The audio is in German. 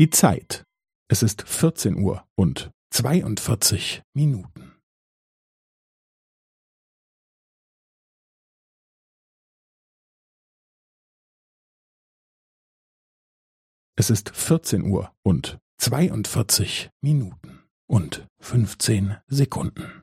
Die Zeit. Es ist vierzehn Uhr und zweiundvierzig Minuten. Es ist vierzehn Uhr und zweiundvierzig Minuten und fünfzehn Sekunden.